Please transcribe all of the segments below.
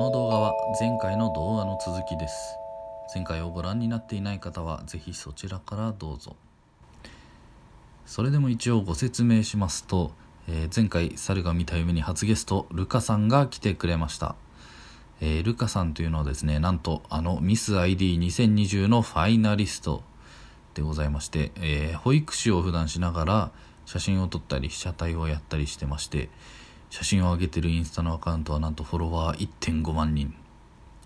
の動画は前回の動画の続きです。前回をご覧になっていない方はぜひそちらからどうぞ。それでも一応ご説明しますと、えー前回猿が見た夢に初ゲストルカさんが来てくれました、えールカさんというのはですねなんとあのミス ID2020 のファイナリストでございまして、えー保育士を普段しながら写真を撮ったり被写体をやったりしてまして写真を上げてるインスタのアカウントはなんとフォロワー1.5万人、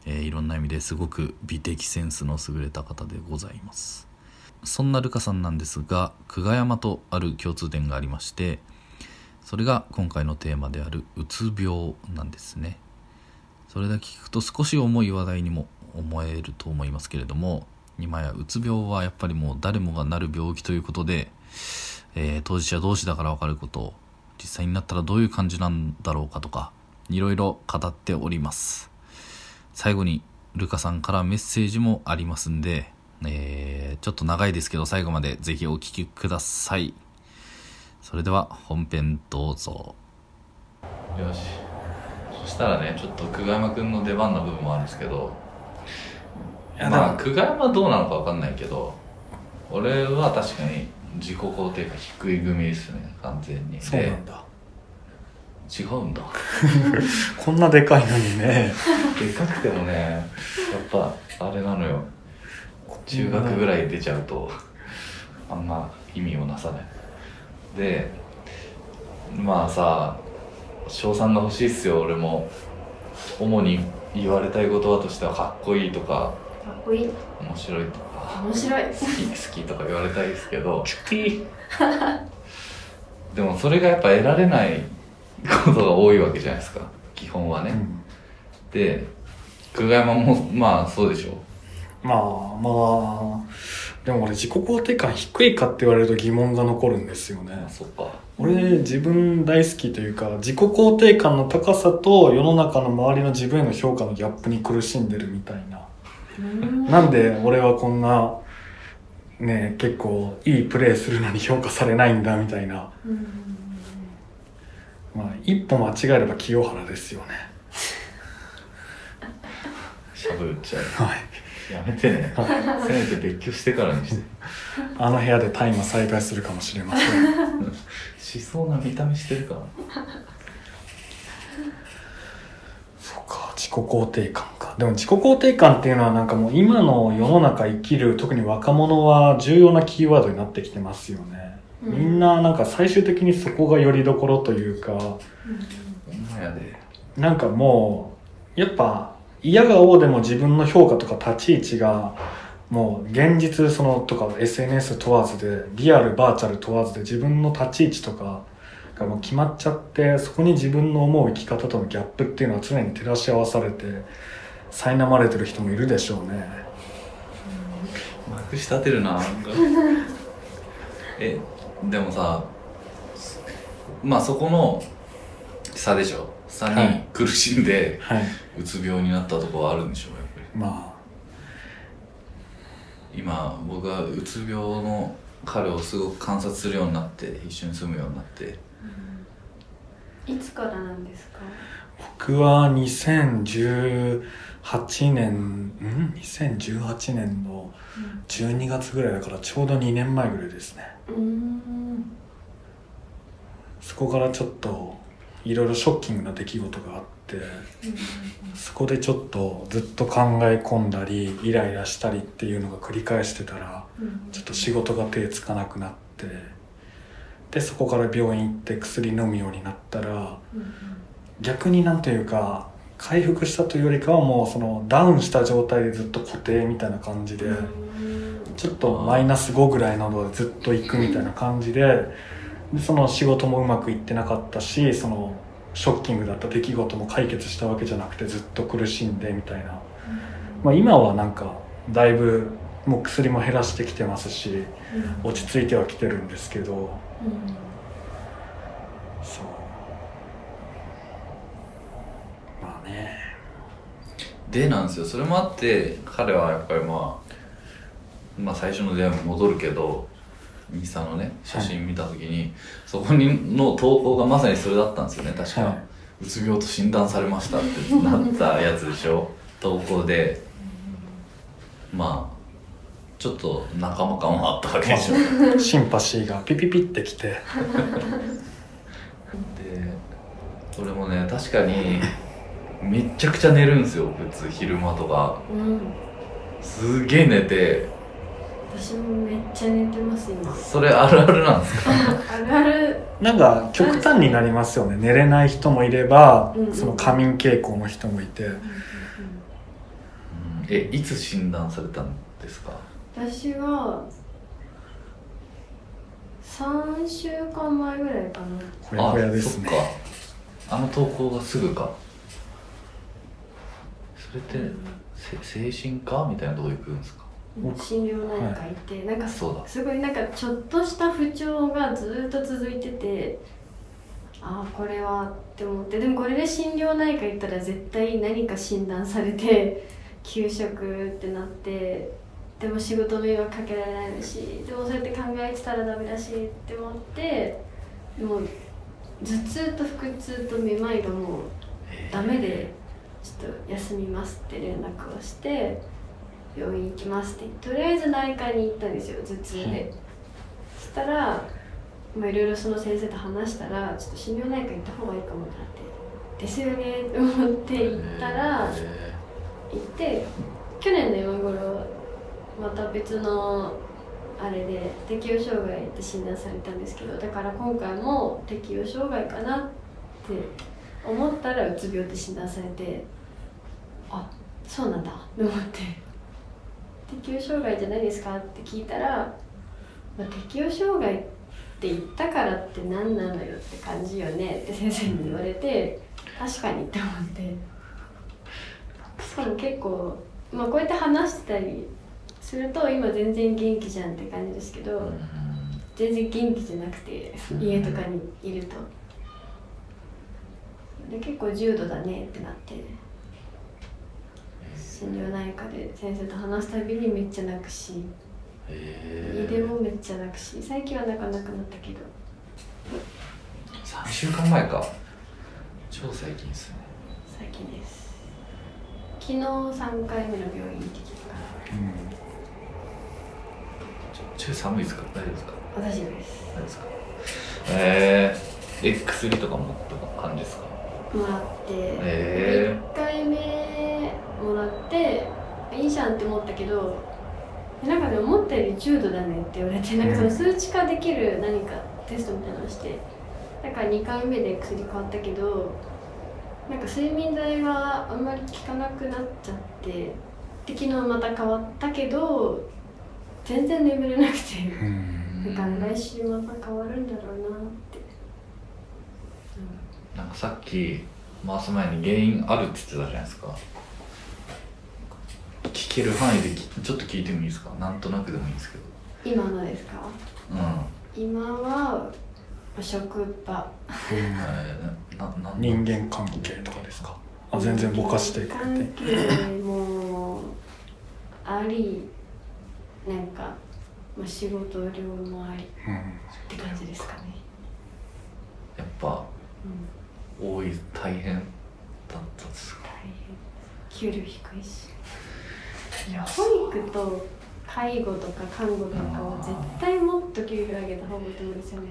えーいろんな意味ですごく美的センスの優れた方でございます。そんなルカさんなんですが久我山とある共通点がありましてそれが今回のテーマであるうつ病なんですね。それだけ聞くと少し重い話題にも思えると思いますけれども今やうつ病はやっぱりもう誰もがなる病気ということで、えー当事者同士だから分かること実際になったらどういう感じなんだろうかとかいろいろ語っております。最後にルカさんからメッセージもありますんで、えーちょっと長いですけど最後までぜひお聞きください。それでは本編どうぞ。よし。そしたらねちょっと久我山君の出番の部分もあるんですけどいやまあで久我山どうなのか分かんないけど俺は確かに自己肯定感低い組ですね完全に。そうなでんだ。違うんだ。こんなでかいのにね。でかくてもねやっぱあれなのよ。中学ぐらい出ちゃうとあんま意味をなさない。でまあさ賞賛が欲しいっすよ俺も。主に言われたい言葉としてはかっこいいとかかっこいい。面白いとか面白い。好き好きとか言われたいですけど。でもそれがやっぱ得られないことが多いわけじゃないですか。基本はね、うん。で久我山もまあそうでしょまあまあでも俺自己肯定感低いかって言われると疑問が残るんですよね。あそっか。俺自分大好きというか自己肯定感の高さと世の中の周りの自分への評価のギャップに苦しんでるみたいな。うんなんで俺はこんなね結構いいプレーするのに評価されないんだみたいな。うん。まあ一歩間違えれば清原ですよね。しゃぶっちゃう。はい。やめてね。せめて別居してからにして。あの部屋で大麻栽培するかもしれません。しそうな見た目してるから。そうか自己肯定感かでも自己肯定感っていうのはなんかもう今の世の中生きる特に若者は重要なキーワードになってきてますよね、うん。みんななんか最終的にそこがよりどころというか。ほん。なんかもうやっぱ嫌が王でも自分の評価とか立ち位置がもう現実そのとか SNS 問わずでリアルバーチャル問わずで自分の立ち位置とかがもう決まっちゃってそこに自分の思う生き方とのギャップっていうのは常に照らし合わされて苛まれてる人もいるでしょうね。まくし立てるな。えでもさまあそこの差でしょ。差にはい苦しんではい。うつ病になったとこはあるんでしょうやっぱり。ま今僕はうつ病の彼をすごく観察するようになって一緒に住むようになって。いつからなんですか？あ僕は2018年ん？2018年の12月ぐらいだからちょうど2年前ぐらいですね。そこからちょっといろいろショッキングな出来事があってそこでちょっとずっと考え込んだりイライラしたりっていうのが繰り返してたらちょっと仕事が手つかなくなってでそこから病院行って薬飲むようになったら逆になんというか回復したというよりかはもうそのダウンした状態でずっと固定みたいな感じでちょっとマイナス5ぐらいなのでずっと行くみたいな感じででその仕事もうまくいってなかったしそのショッキングだった出来事も解決したわけじゃなくてずっと苦しんでみたいな、まあ、今はなんかだいぶもう薬も減らしてきてますし落ち着いてはきてるんですけどまあねでなんですよ。それもあって彼はやっぱりまあまあ最初の出会いに戻るけどインスタのね写真見た時に、そこにの投稿がまさにそれだったんですよね。確か、はい。うつ病と診断されましたってなったやつでしょ。投稿で。まあちょっと仲間感はあったわけでしょ。シンパシーがピピピってきて。で俺もね確かにめっちゃくちゃ寝るんですよ普通昼間とか。うん。すげえ寝て。私もめっちゃ寝てます今。それあるあるなんですか？あるある。なんか極端になりますよね。寝れない人もいれば、うんうんその過眠傾向の人もいて、うんえいつ診断されたんですか？私は3週間前ぐらいかな。ほやほやですね。あの投稿がすぐかそれってせ精神科みたいなとこ行くんですか？心療内科行って、なんかすごいなんかちょっとした不調がずっと続いててああこれはって思ってでもこれで心療内科行ったら絶対何か診断されて 休職ってなってでも仕事迷惑かけられないしでもそうやって考えてたらダメだしって思ってもう頭痛と腹痛とめまいがもうダメでちょっと休みますって連絡をして病院行きますってとりあえず内科に行ったんですよ頭痛で、そしたらまあいろいろその先生と話したらちょっと心療内科行った方がいいかもってなってですよねって思って行ったらえ行って去年の今頃また別のあれで適応障害って診断されたんですけどだから今回も適応障害かなって思ったらうつ病って診断されてあそうなんだ。と思って適応障害じゃないですか？って聞いたら、まあ、適応障害って言ったからって何なのよって感じよね。って先生に言われて確かにって思って。しかも結構、まあ、こうやって話してたりすると今全然元気じゃんって感じですけど、ーうん全然元気じゃなくて家とかにいると。で結構重度だねってなって心療内科で先生と話すたびにめっちゃ泣くしえ家でもめっちゃ泣くし最近は泣かなくなったけど。3週間前か。超最近ですね。最近です。昨日3回目の病院行ってきたから。ちょちょい寒いですか？大丈夫ですか？私です。大丈夫ですか？えー、え薬とかもとか感じですか？もらって、え1回目もらっていいじゃんって思ったけどなんかね思ったより重度だねって言われてなんかその数値化できる何かテストみたいなのをしてだから2回目で薬変わったけどなんか睡眠剤があんまり効かなくなっちゃってで昨日また変わったけど全然眠れなくてうん。なんか来週また変わるんだろうなって、なんかさっき回す前に原因あるって言ってたじゃないですか聞ける範囲できちょっと聞いてもいいですか？なんとなくでもいいんですけど。今のですか？うん。今は職場。えーななん人間関係とかですか？あ全然ぼかしていく関て。係もありなんか、まあ、仕事量もありっうんて感じですかね、やっぱうん、多い大変だったですか？大変。給料低いし保育と介護とか看護とかは絶対もっと給料上げた方がいいと思うんですよね。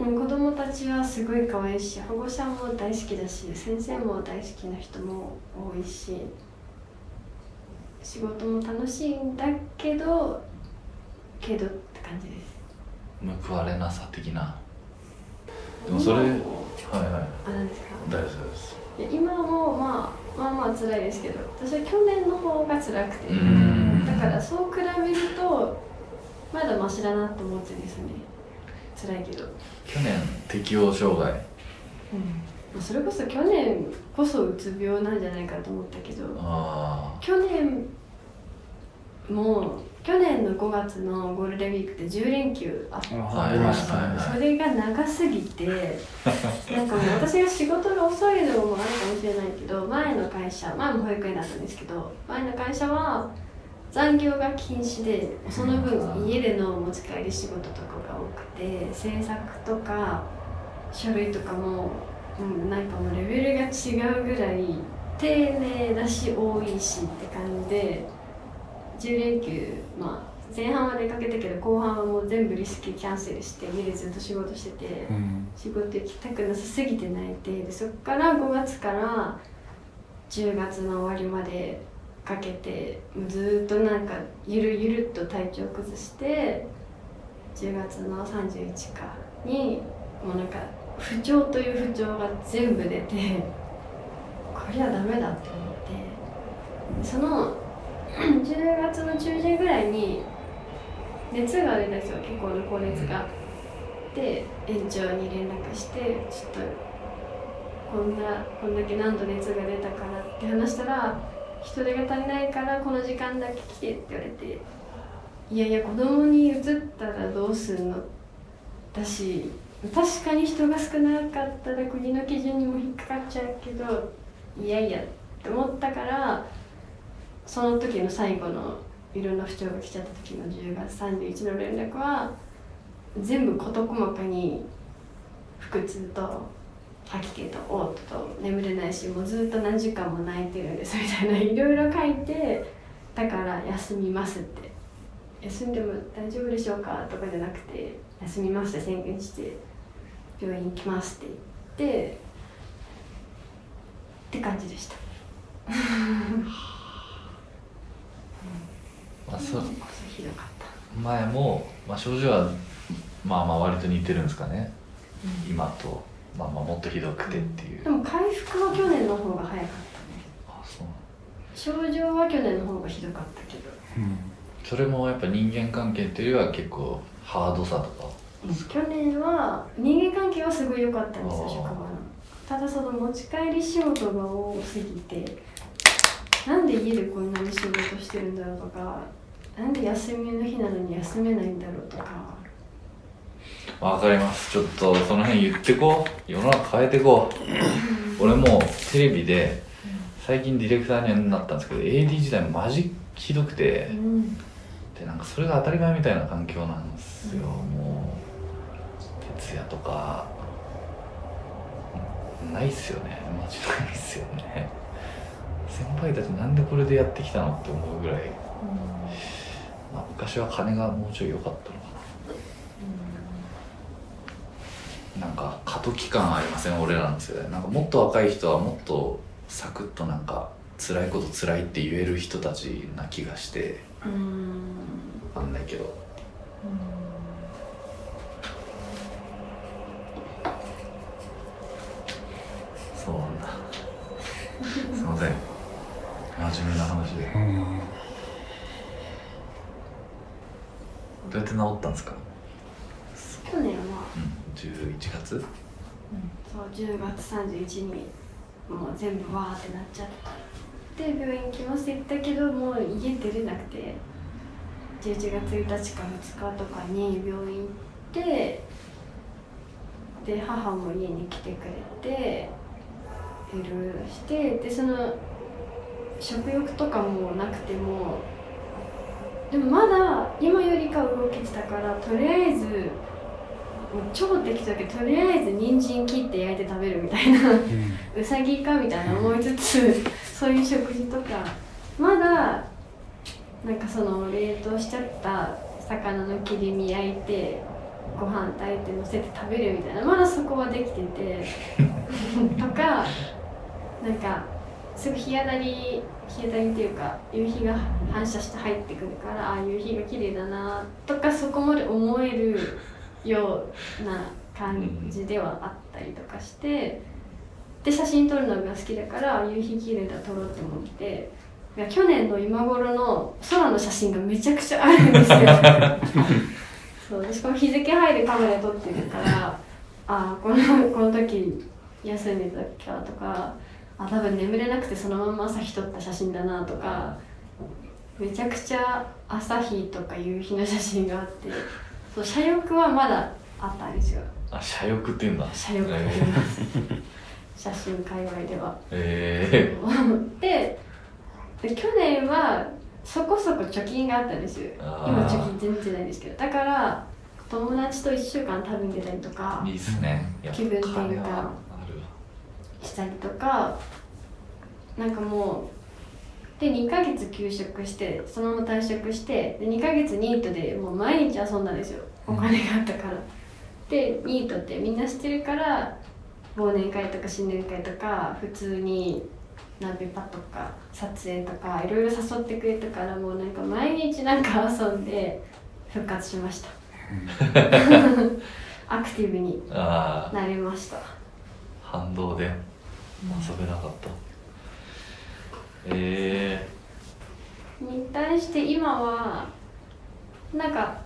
うん。子供たちはすごい可愛いし保護者も大好きだし先生も大好きな人も多いし仕事も楽しいんだけどけどって感じです。報われなさ的な。でもそれはいはい。あなんですか？大丈夫です。いや今もまあまあまあ辛いですけど私は去年の方が辛くて。うん。だからそう比べるとまだマシだなって思ってですよね。辛いけど、去年適応障害。うん、それこそ去年こそうつ病なんじゃないかと思ったけどあ去年も去年の5月のゴールデンウィークって10連休あったねはいはいはいそれが長すぎて なんかもう私が仕事が遅いのもあるかもしれないけど前の会社前も保育園だったんですけど前の会社は残業が禁止でその分家での持ち帰り仕事とかが多くて制作とか書類とかも、うん、なんかもうレベルが違うぐらい丁寧だし多いしって感じで10連休まあ前半は出かけたけど後半はもう全部リスケキャンセルして家でずっと仕事してて、うん。仕事行きたくなさすぎて泣いてでそっから5月から10月の終わりまでかけてずーっとなんかゆるゆるっと体調崩して10月の31日かにもうなんか不調という不調が全部出てこりゃダメだって思ってその 10月の中旬ぐらいに熱が出たんですよ結構の高熱が。で園長に連絡してちょっとこんなこんだけ何度熱が出たからって話したら人手が足りないからこの時間だけ来てって言われていやいや子供に移ったらどうすんの？だし確かに人が少なかったら国の基準にも引っかかっちゃうけどいやいやって思ったからその時の最後のいろんな不調が来ちゃった時の10月31の連絡は全部事細かに腹痛と吐き気と嘔吐と眠れないしもうずっと何時間も泣いてるんですみたいない。ろいろ書いてだから休みますって。休んでも大丈夫でしょうかとかじゃなくて休みますって宣言して病院行きますって言ってって感じでした。まあ、そう。ひどかった前も、まあ、症状はまあまあ割と似てるんですかね、今と、まあ、まあもっとひどくてっていう、でも回復は去年の方が早かったね。あそう症状は去年の方がひどかったけど。うん。それもやっぱ人間関係っていうよりは結構ハードさとか。去年は人間関係はすごい良かったんですよ職場の。ただその持ち帰り仕事が多すぎてなんで家でこんなに仕事してるんだろうとかなんで休みの日なのに休めないんだろうとか。わかります。ちょっとその辺言ってこう。世の中変えてこう。俺もテレビで最近ディレクターになったんですけど AD 時代マジひどくて。うん。でなんかそれが当たり前みたいな環境なんですよ、もう徹夜とか。ないっすよね。マジないっすよね。先輩たちなんでこれでやってきたのって思うぐらい、まあ、昔は金がもうちょい良かったのかな。なんか過渡期間ありません？俺らの世代。なんかもっと若い人はもっとサクッとなんか辛いこと辛いって言える人たちな気がして。うん。わかんないけど。そうなんだ。すいません。真面目な話でうんどうやって治ったんですか？去年は。うん11月？そう10月31日にもう全部わーってなっちゃって。病院来ますって言ったけどもう家出れなくて。11月1日か2日とかに病院行って。で母も家に来てくれて。いろいろして。でその食欲とかもなくても。でもまだ今よりかは動けてたからとりあえずもう超適当だけどとりあえず人参切って焼いて食べるみたいなうさぎかみたいな思いつつ そういう食事とか。まだなんかその冷凍しちゃった魚の切り身焼いてご飯炊いて乗せて食べるみたいな。まだそこはできてて。とかなんかすぐ日当たり日当たりっていうか夕日が反射して入ってくるからああ夕日が綺麗だなとかそこまで思えるような感じではあったりとかしてで写真撮るのが好きだから夕日綺麗だ撮ろうと思って。いや去年の今頃の空の写真がめちゃくちゃあるんですよ。そうでしかも日付入るカメラで撮ってるからああこのこの時休んでたっけとかあ多分眠れなくてそのまま朝日撮った写真だなとかめちゃくちゃ朝日とか夕日の写真があってそう写欲はまだあったんですよ。あ社欲っていうんだ。写欲って言います。写真界隈では。え でで去年はそこそこ貯金があったんですよ。今貯金全然ないんですけど。だから友達と1週間旅に出たりとかいいっすね。気分転換したりとかなんかもうで2ヶ月休職してそのまま退職してで2ヶ月ニートでもう毎日遊んだんですよ。お金があったから。でニートってみんな知ってるから忘年会とか新年会とか普通にナビパとか撮影とかいろいろ誘ってくれたからもうなんか毎日なんか遊んで復活しました。アクティブになりました反動で遊べなかった。えに対して今はなんか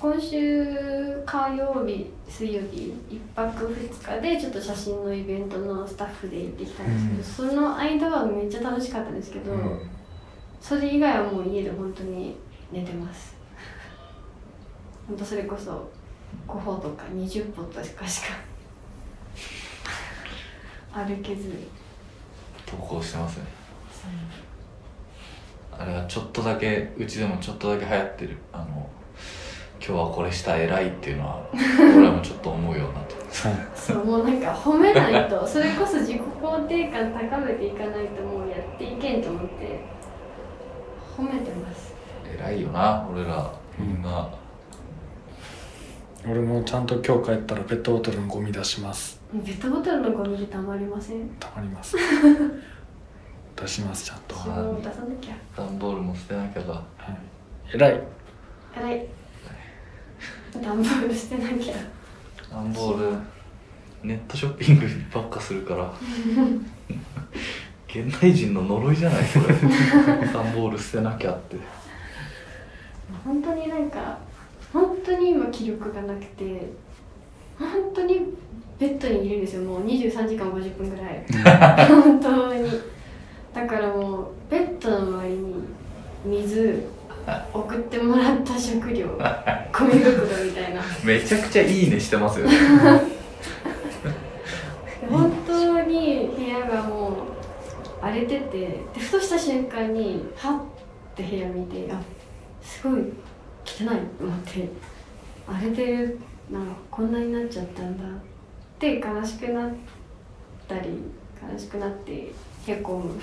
今週火曜日水曜日1泊2日でちょっと写真のイベントのスタッフで行ってきたんですけど、その間はめっちゃ楽しかったんですけど、うん。それ以外はもう家で本当に寝てます。本当それこそ5歩とか20歩とかしか歩けず投稿してますね。あれはちょっとだけうちでもちょっとだけ流行ってる。あの今日はこれした偉いっていうのは俺もちょっと思うようになってそうもうなんか褒めないとそれこそ自己肯定感高めていかないともうやっていけんと思って褒めてます。偉いよな俺ら。みんな、俺もちゃんと今日帰ったらペットボトルのゴミ出します。ペットボトルのゴミでたまりません？たまります。出しますちゃんと、私も出さなきゃ。段ボールも捨てなきゃがはい、偉い。偉い。段ボール捨てなきゃ。段ボールネットショッピングばっかするから。現代人の呪いじゃないそれ。段ボール捨てなきゃって。本当になんか本当に今気力がなくて本当にベッドにいるんですよ。もう23時間50分ぐらい。本当に。だからもうベッドの周りに水送ってもらった食料ゴミ袋みたいな。めちゃくちゃいいねしてますよね。本当に部屋がもう荒れててでふとした瞬間にはって部屋見てあすごい汚いと思って荒れてるなこんなになっちゃったんだって悲しくなったり悲しくなってへこむ。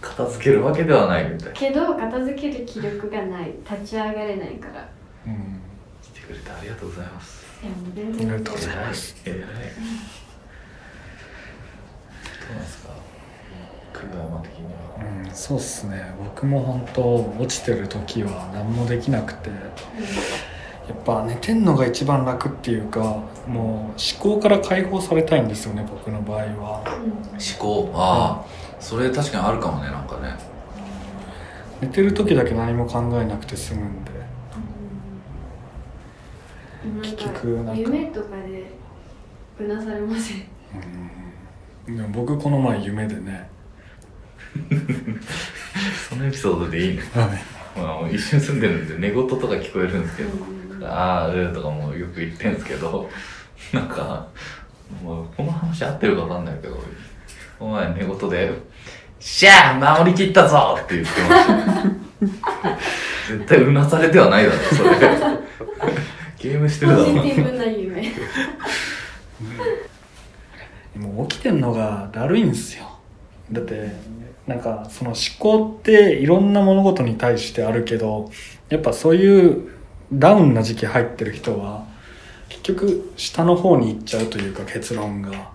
片付けるわけではないみたいけど片付ける気力がない。立ち上がれないから。うん。来てくれてありがとうございます。いやもう全あ然りがとうございます。偉い。偉いどうなんですか？久我山的には。うん、そうっすね。僕も本当落ちてる時は何もできなくて。やっぱ寝てんのが一番楽っていうかもう思考から解放されたいんですよね僕の場合は。思考？ああ。それ確かにあるかもねなんかね。寝てる時だけ何も考えなくて済むんで。うん。結局なんか。夢とかでうなされません？うん。でも僕この前夢でね、そのエピソードでいいね、はい、まあ、もう一緒に住んでるんで寝言とか聞こえるんですけどうん。ああうんとかもよく言ってんですけど なんかもうこの話合ってるか分かんないけどお前寝言で「しゃあ守りきったぞ!」って言ってました。絶対うなされてはないだろそれ。ゲームしてるだろ。ポジティブな夢もう起きてんのがだるいんですよ。だってなんかその思考っていろんな物事に対してあるけどやっぱそういうダウンな時期入ってる人は結局下の方に行っちゃうというか結論が。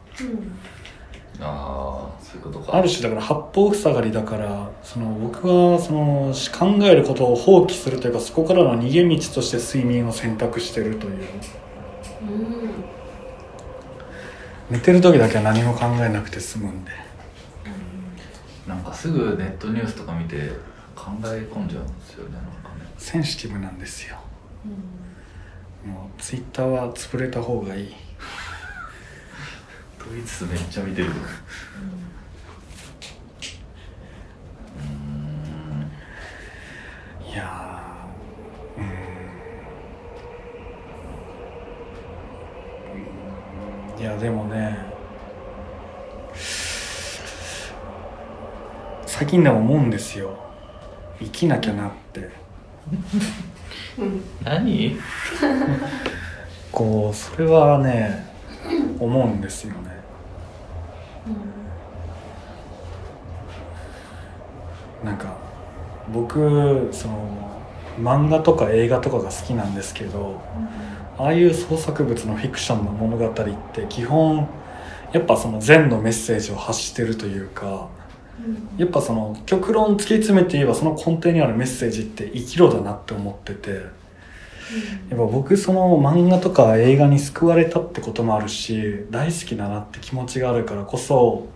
ああそういうことか。ある種だから八方塞がりだからその僕はその考えることを放棄するというかそこからの逃げ道として睡眠を選択してるという。うん。寝てる時だけは何も考えなくて済むんでなんかすぐネットニュースとか見て考え込んじゃうんですよねなんかね。センシティブなんですよ。もうツイッターは潰れた方がいい。ドイツめっちゃ見てるうん。いやーうーん。いやでもね最近でも思うんですよ。生きなきゃなって。うん何？こうそれはね思うんですよね。なんか僕その漫画とか映画とかが好きなんですけどああいう創作物のフィクションの物語って基本やっぱその善のメッセージを発してるというかやっぱその極論突き詰めて言えばその根底にあるメッセージって生きろだなって思ってて。やっぱ僕その漫画とか映画に救われたってこともあるし大好きだなって気持ちがあるからこそ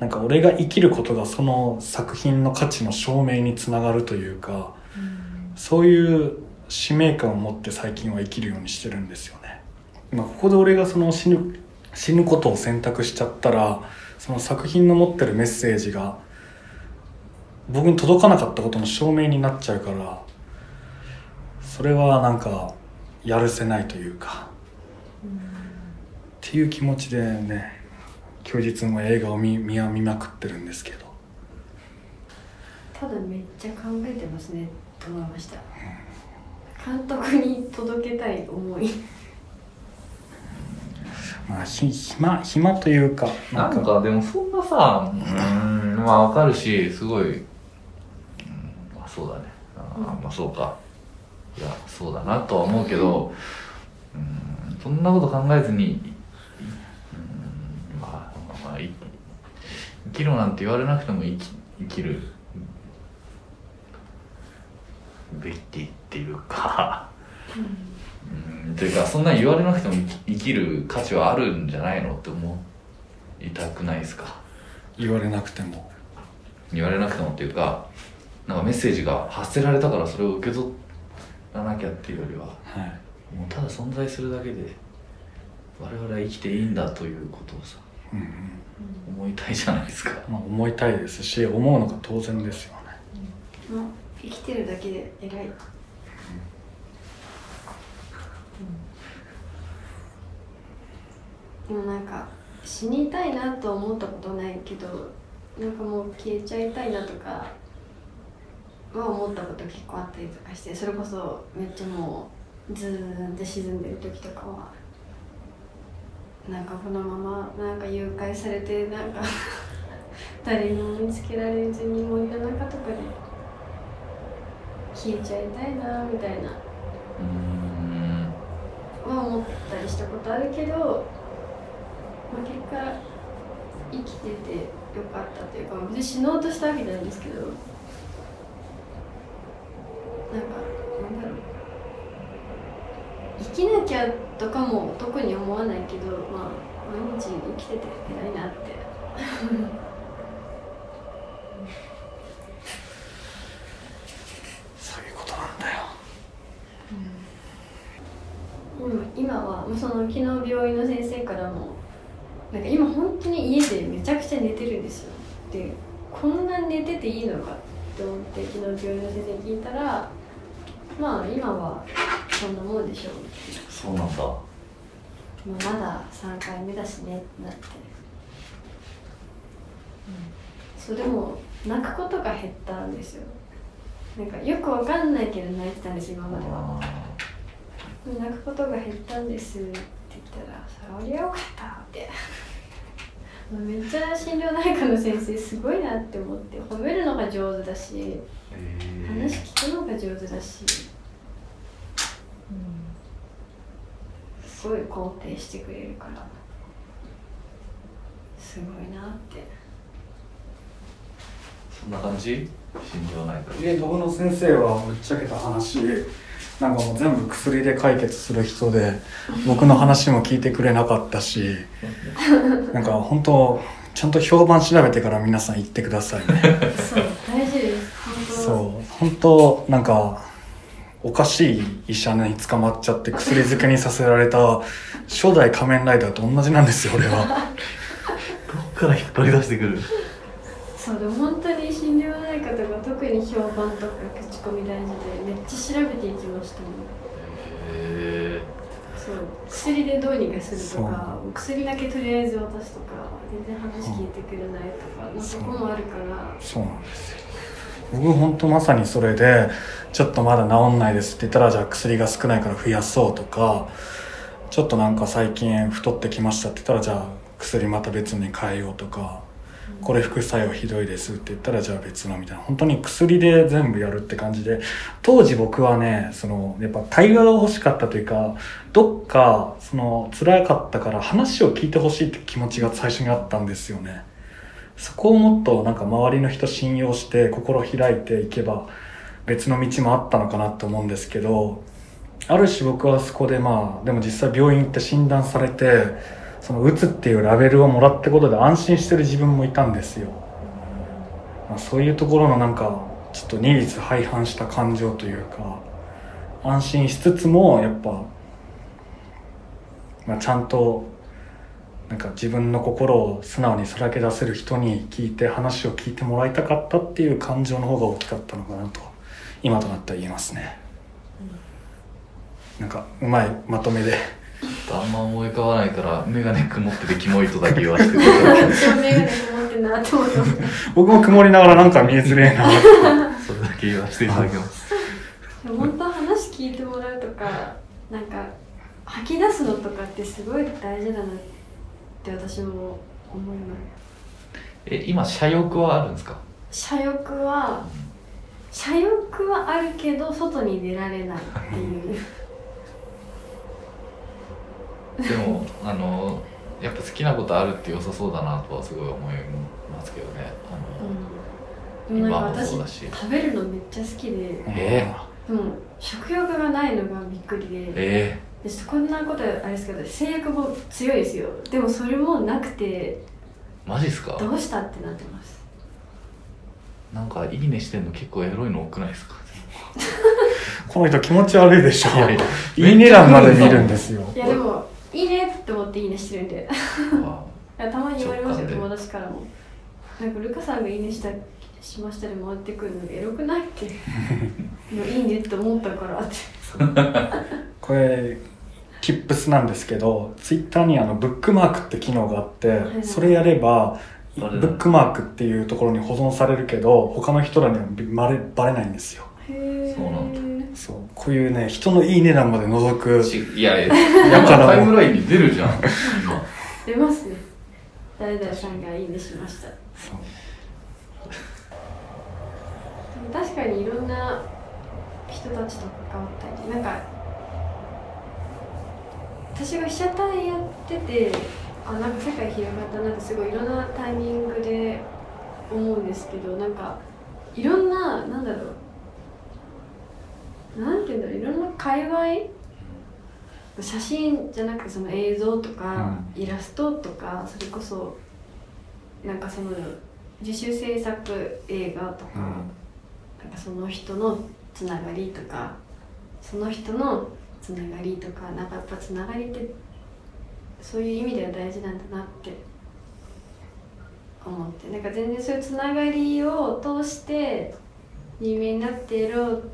なんか俺が生きることがその作品の価値の証明につながるというかそういう使命感を持って最近は生きるようにしてるんですよね。まあ、ここで俺がその死ぬ死ぬことを選択しちゃったらその作品の持ってるメッセージが僕に届かなかったことの証明になっちゃうからそれはなんかやるせないというか、っていう気持ちでね休日も映画を見見見まくってるんですけど。ただめっちゃ考えてますねと思いました。監督に届けたい思い。まあひ暇暇というかなんか。でもそんなさうんまあわかるしすごい、うん、まあそうだね。あーまあそうか。いやそうだなとは思うけどうんそんなこと考えずにうんまあまあい生きろなんて言われなくても生き生きるべきっていうか。うんというかそんな言われなくても生きる価値はあるんじゃないのって思いたくないですか？言われなくても。言われなくてもっていうかなんかメッセージが発せられたからそれを受け取らなきゃっていうよりははい。もうただ存在するだけで我々は生きていいんだということをさうんうん。思いたいじゃないですか。まあ、思いたいですし思うのが当然ですよね。もう生きてるだけで偉い、でもなんか死にたいなと思ったことないけどなんかもう消えちゃいたいなとかは思ったこと結構あったりとかしてそれこそめっちゃもうズーンって沈んでる時とかはなんかこのままなんか誘拐されてなんか 誰にも見つけられずに森の中とかで消えちゃいたいなみたいな。は思ったりしたことあるけど、まあ、結果生きててよかったというか別に死のうとしたわけなんですけどなんかなんだろう。生きなきゃとかも特に思わないけどまあ毎日生きてて偉いなってそういうことなんだようん今はもうその昨日病院の先生からもなんか今本当に家でめちゃくちゃ寝てるんですよ。でこんな寝てていいのかって思って昨日病院の先生に聞いたらまあ今はそんなもんでしょう。みたいなそうなんだ。まあ、まだ3回目だしねってなって、そうでも泣くことが減ったんですよ。なんかよくわかんないけど泣いてたんです今までは。あ泣くことが減ったんです。って言ったら「そりゃよかった」って めっちゃ心療内科の先生すごいなって思って褒めるのが上手だしーへ話ー聞くのが上手だし、すごい肯定してくれるから。すごいなって。そんな感じ？心療内科。で僕の先生はぶっちゃけた話なんかもう全部薬で解決する人で僕の話も聞いてくれなかったし なんか本当ちゃんと評判調べてから皆さん言ってくださいね。そう大事です。本当。そう。本当なんかおかしい医者に捕まっちゃって薬漬けにさせられた初代仮面ライダーと同じなんですよ俺は。どっから引っ張り出してくる？そうでも本当に心療内科とか特に評判とか口コミ大事でめっちゃ調べていきましたもん。へえそう。薬でどうにかするとか薬だけとりあえず渡すとか全然話聞いてくれないとかのとこもあるから。そうなんですよ。僕本当まさにそれでちょっとまだ治んないですって言ったらじゃあ薬が少ないから増やそうとかちょっとなんか最近太ってきましたって言ったらじゃあ薬また別に変えようとかこれ副作用ひどいですって言ったらじゃあ別のみたいな。本当に薬で全部やるって感じで。当時僕はねそのやっぱ対話が欲しかったというかどっかその辛かったから話を聞いてほしいって気持ちが最初にあったんですよね。そこをもっとなんか周りの人信用して心開いていけば別の道もあったのかなと思うんですけどある種僕はそこでまあでも実際病院行って診断されてそのうつっていうラベルをもらったことで安心してる自分もいたんですよ、まあ、そういうところのなんかちょっと二律背反した感情というか安心しつつもやっぱ、まあ、ちゃんとなんか自分の心を素直にさらけ出せる人に聞いて話を聞いてもらいたかったっていう感情の方が大きかったのかなと今となっては言えますね、なんかうまいまとめであんま思い浮かばないから眼鏡曇っててキモいとだけ言わせてくだ私もメガネ持ってんなって思って僕も曇りながらなんか見えづれえな。それだけ言わせていただきます。でも本当話聞いてもらうとかなんか吐き出すのとかってすごい大事だなって私も思います。え今社欲はあるんですか？社欲は社欲はあるけど外に出られないっていうでもあのやっぱ好きなことあるって良さそうだなとはすごい思いますけどね。あの、うん、今も私そうだし。食べるのめっちゃ好きで。えでも食欲がないのがびっくりで。えでこんなことあれですけど性欲も強いですよ。でもそれもなくて。ー、マジっすか？どうしたってなってます。なんかいいねしてんの結構エロいの多くないですか？この人気持ち悪いでしょ。いいね欄まで見るんですよ。いやでもいいねって思っていいねしてるんで。あいや たまに言われますよ友達からも。なんかルカさんがいいねしたしましたで回ってくるのがエロくないって。いやいいねって思ったからって。これキップスなんですけどツイッターにあのブックマークって機能があって、はいそれやればブックマークっていうところに保存されるけど他の人らにはバレバレないんですよ。へえそうなんそう。こういうね人のいいね欄まで覗くちいやいやだか。らタイムラインに出るじゃん。今 出ますね。誰々さんがいいねしました。そう。でも確かにいろんな人たちと関わったりなんか私が被写体やっててあなんか世界広がったなってすごいいろんなタイミングで思うんですけどなんかいろんななんだろうなんていうんだろういろんな界隈写真じゃなくてその映像とか、イラストとかそれこそなんかその自主制作映画とか、うん。なんかその人のつながりとかその人のつながりとかなんかやっぱつながりってそういう意味では大事なんだなって思って。なんか全然そういうつながりを通して有名になってやろう、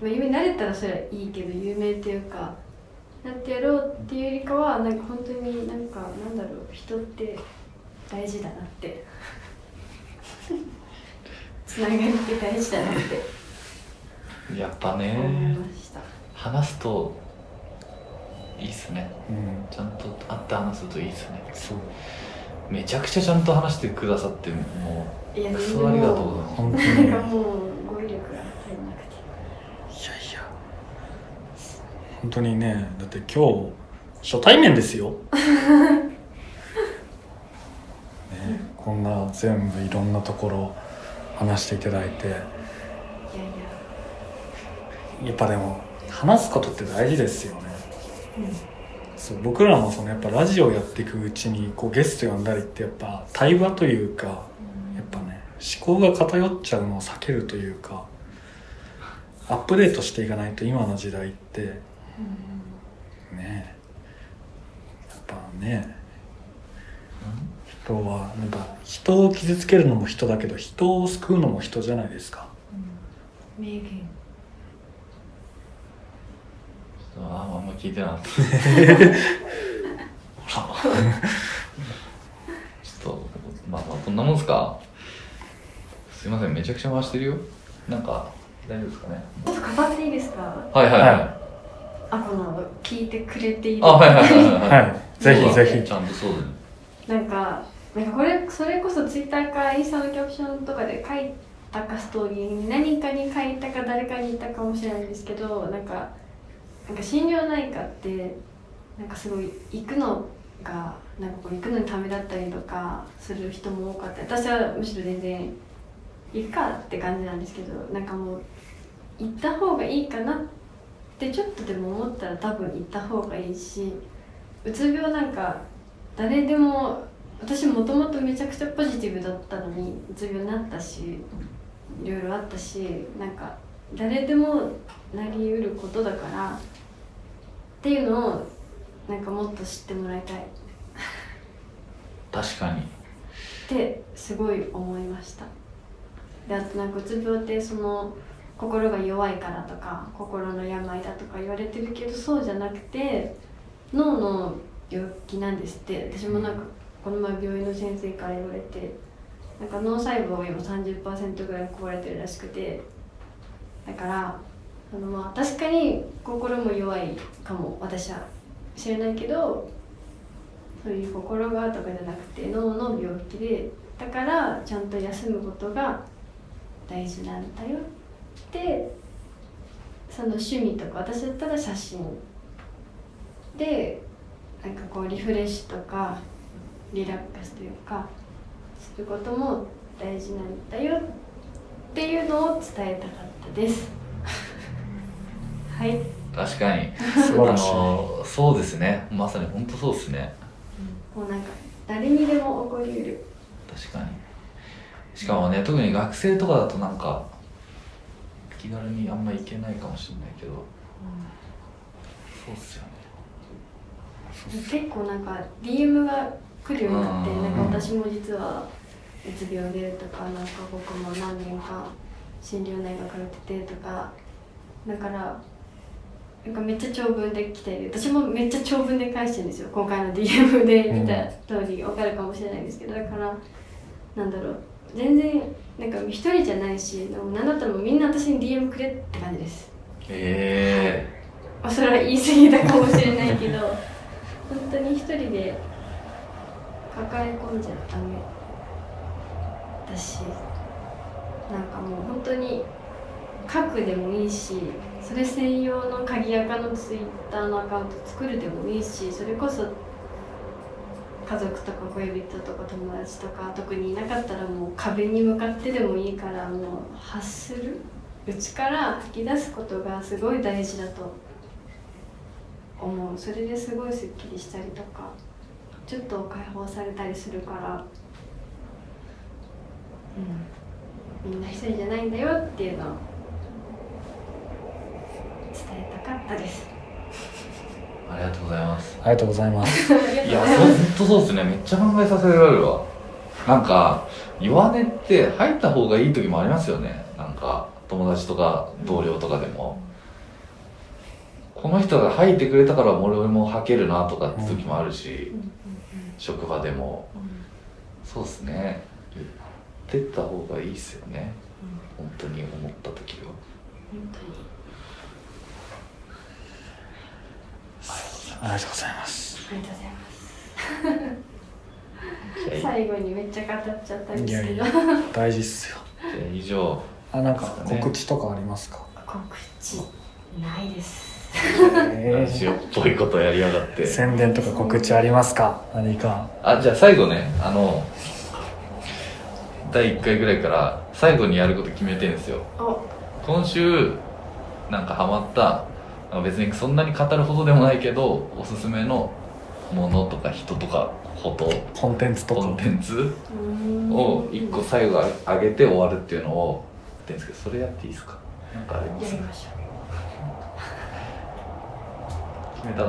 まあ、有名になれたらそれはいいけど有名っていうかなってやろうっていうよりかはなんか本当になんかなんだろう人って大事だなって。つながりって大事だなって。やっぱね話すといいっすね。うん。ちゃんと会って話すといいっすね。そう。めちゃくちゃちゃんと話してくださってもいやうクソありがとうもございます本当になんいやかもう語彙力が足りなくていや本当にねだって今日初対面ですよ。ねこんな全部いろんなところ話していただいて。いやっぱでも話すことって大事ですよね。そう僕らもそのやっぱラジオやっていくうちにこうゲスト呼んだりってやっぱ対話というかやっぱね思考が偏っちゃうのを避けるというかアップデートしていかないと今の時代ってねやっぱね。人はなんか人を傷つけるのも人だけど人を救うのも人じゃないですか。名言。ああんま聞いてなかった。ほらちょっとまあまあこんなもんすか。すいませんめちゃくちゃ回してるよ。なんか大丈夫ですかね。ちょっと語っていいですか？はいはいはい、はあこの聞いてくれている。あはいはいはいはい、はい。ぜひぜひ。ちゃんとそうだね。なんかなんかこれそれこそツイッターかインスタのキャプションとかで書いたかストーリーに何かに書いたか誰かに言ったかもしれないんですけどなんかなんか心療内科ってなんかすごい行くのがなんかこう行くのにためだったりとかする人も多かった。私はむしろ全然行くかって感じなんですけどなんかもう行った方がいいかなってちょっとでも思ったら多分行った方がいいしうつ病なんか誰でも私もともとめちゃくちゃポジティブだったのにうつ病になったしいろいろあったしなんか誰でもなりうることだからっていうのをなんかもっと知ってもらいたい。っ確かに。てすごい思いました。であとなんかうつ病ってその心が弱いからとか心の病だとか言われてるけどそうじゃなくて脳の病気なんですって。私もなんかこの前病院の先生から言われてなんか脳細胞が今30%ぐらい壊れてるらしくてだからあのまあ確かに心も弱いかも私は知らないけどそういう心がとかじゃなくて脳の病気でだからちゃんと休むことが大事なんだよ。ってその趣味とか私だったら写真。でなんかこうリフレッシュとかリラックスというかすることも大事なんだよっていうのを伝えたかったです。はい。確かに。あのそうですね。まさに本当そうですね。もうなんか誰にでも起こりうる。確かに。しかもね特に学生とかだとなんか気軽にあんま行けないかもしれないけど。そうっすよね。結構なんか DM が来るようになってうん。なんか私も実はうつ病でとかなんか僕も何年か心療内科通っててとかだからなんかめっちゃ長文で来て私もめっちゃ長文で返してるんですよ。今回の DM で見た通り分かるかもしれないんですけどだからなんだろう全然なんか一人じゃないしでもなんだったらみんな私に DM くれって感じです。え。まあ、それは言い過ぎたかもしれないけど 本当に一人で抱え込んじゃダメだしなんかもう本当に書くでもいいしそれ専用の鍵垢のツイッターのアカウント作るでもいいしそれこそ家族とか恋人とか友達とか特にいなかったらもう壁に向かってでもいいからもう発する内から吐き出すことがすごい大事だと思う。それですごいすっきりしたりとかちょっと解放されたりするからうんみんな一人じゃないんだよっていうのを伝えたかったです、ありがとうございます。ありがとうございます。いやがとうございます。そう本当そうですね。めっちゃ考えさせられるわ。なんか弱音って入った方がいい時もありますよね。なんか友達とか同僚とかでも、この人が吐いてくれたから俺も吐けるなとかって時もあるし、うんうん職場でも。うんうんそうですね。言ってった方がいいっすよね。本当に思った時は。本当にありがとうございます。ありがとうございます。じゃあ最後にめっちゃ語っちゃったんですけど。や大事っすよ。じゃあ以上。あなんかね。告知とかありますか、告知ないです。えラジオっぽいことやりやがって。宣伝とか告知ありますか？何か。あじゃあ最後ね。あの第1回ぐらいから最後にやること決めてるんですよ。お。今週なんかハマったあ別にそんなに語るほどでもないけどおすすめのものとか人とかことコンテンツとか。コンテンツを1個最後上げて終わるっていうのをやってるんですけどそれやっていいですか？なんかあります？やりましょ決めたか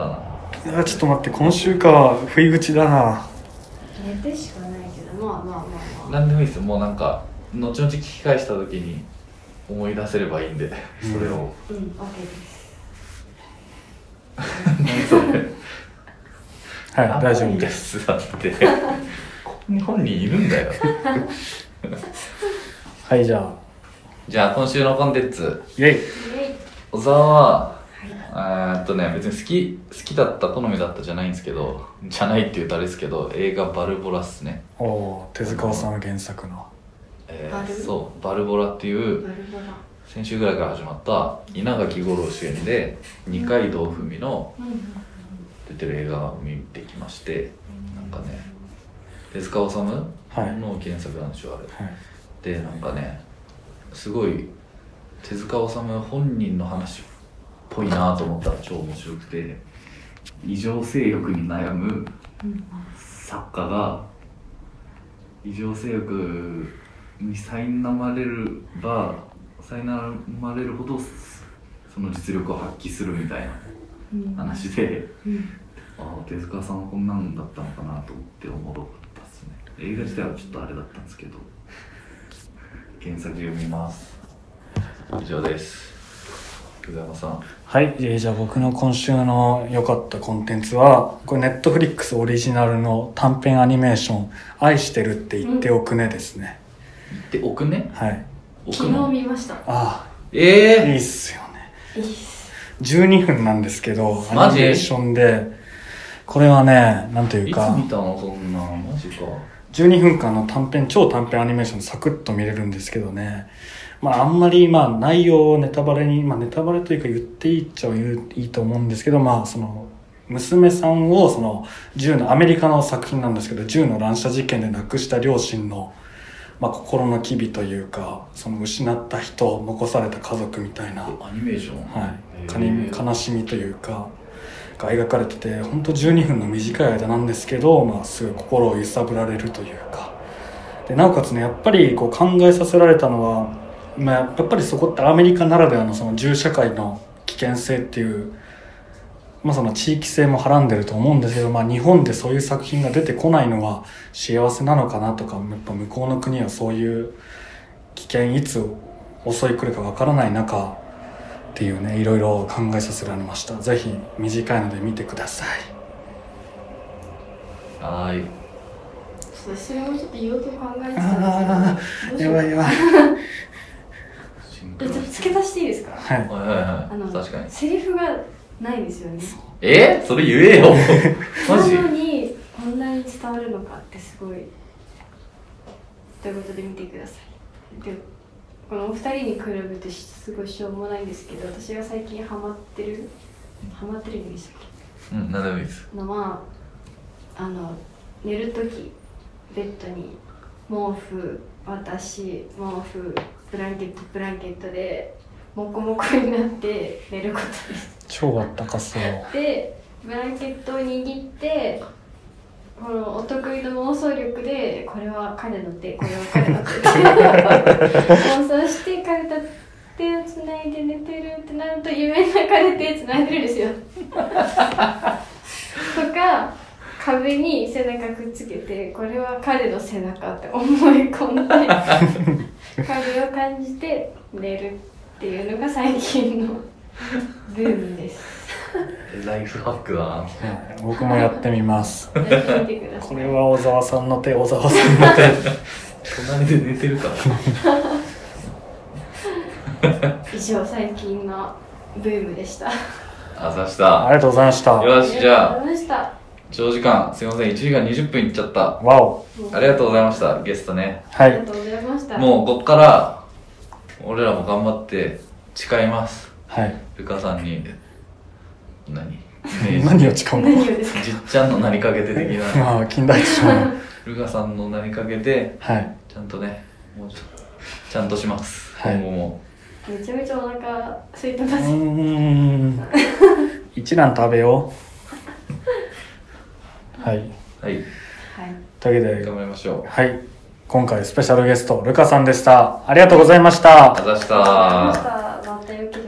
な。いやちょっと待って今週か。不意打ちだな。う寝てしかないけどまあまあまあまあ。何でもいいですよ。もうなんか後々聞き返した時に思い出せればいいんでそれを、うん OK ですはい大丈夫でですすだってここに本人いるんだよ。はいじゃあ。じゃあ今週のコンテンツ。イェイ。小沢はえーっとね別に好き好きだった好みだったじゃないんですけどじゃないって言うとあれですけど映画「バルボラ」っすね、おおー手塚治虫原作の。えバル？ー、そう「バルボラ」っていうバルボラ先週ぐらいから始まった稲垣吾郎主演で二階堂ふみの出てる映画を見てきましてなんかね手塚治虫のはい。原作なんでしょあれ。はい。でなんかねすごい手塚治虫本人の話っぽいなと思ったら超面白くて異常性欲に悩む作家が異常性欲に苛まれるば苛まれるほどその実力を発揮するみたいなうん。話で、うん。ああ手塚さんはこんなんだったのかなと思っておもろかったですね。映画自体はちょっとあれだったんですけど。原作読みます。以上です。久山さん。はい、えーじゃあ僕の今週の良かったコンテンツはこれネットフリックスオリジナルの短編アニメーション「愛してるって言っておくね」ですね、言っておくね？はい。置昨日見ました。ああいいえっすよね。いいっす。12分なんですけどアニメーションで。これはねなんとえいうか。いつ見たの？そんなマジか。12分間の短編超短編アニメーションサクッと見れるんですけどね。まああんまりまあ内容をネタバレにまあネタバレというか言っていいっちゃいいと思うんですけどまあその娘さんをその銃のアメリカの作品なんですけど銃の乱射事件で亡くした両親の、まあ、心の機微というかその失った人残された家族みたいな、はアニメーションい、かへにー悲しみというかが描かれてて本当12分の短い間なんですけど、まあ、すごい心を揺さぶられるというか。でなおかつねやっぱりこう考えさせられたのは、まあ、やっぱりそこってアメリカならではのその銃社会の危険性っていう、まあ、その地域性もはらんでると思うんですけど、まあ、日本でそういう作品が出てこないのは幸せなのかなとかやっぱ向こうの国はそういう危険いつ襲い来るかわからない中っていうねいろいろ考えさせられました。ぜひ短いので見てください。はーい。ちょっとそれもちょっと言おうと考えてたあんですけどやばいやばい。付け足していいですか？はい。はいはいはあのい確かに。セリフがないんですよね。え？それ言えよ。マジ？なのにこんなに伝わるのかってすごい。ということで見てください。でこのお二人に比べてすごいしょうもないんですけど私が最近ハマってるハマってるんでしたっうん何でもいいです。けのまああの寝る時ベッドに毛布私毛布ブランケットブランケットでモコモコになって寝ることです超あったかそう。でブランケットを握ってこのお得意の妄想力でこれは彼の手これは彼の手。妄想して彼と手をつないで寝てるってなると夢の中で手つないでるんですよ。とか壁に背中くっつけてこれは彼の背中って思い込んで 影を感じて寝るっていうのが最近のブームです。えライフハックだなはい僕もやってみます。これは小沢さんの手小沢さんの手。隣で寝てるから。以上最近のブームでした。あざした。ありがとうございました。よしじゃあ。ありがとうございました。長時間。すいません。1時間20分いっちゃった。わお。ありがとうございましたゲストね。はい。ありがとうございました。もうこっから俺らも頑張って誓います。はいルカさんに何？何を誓うの？じっちゃんの名にかけて的な。ま あ近代一少年ルカさんの名にかけてはい。ちゃんとねもうちょっとちゃんとします、はい。今後も。めちゃめちゃお腹空いてうます、ーん。一蘭食べよう。はい。はい。はい。というわけで頑張りましょう。はい。今回スペシャルゲストルカさんでした。ありがとうございました。ありがとうございまた。した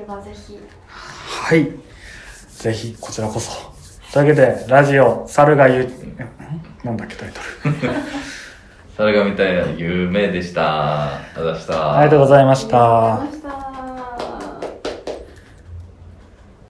はい。ぜひこちらこそ。というわけでラジオ猿が言うえんなんだっけタイトル。それが見たいな夢でした。ありがとうございましありがとうございた。ました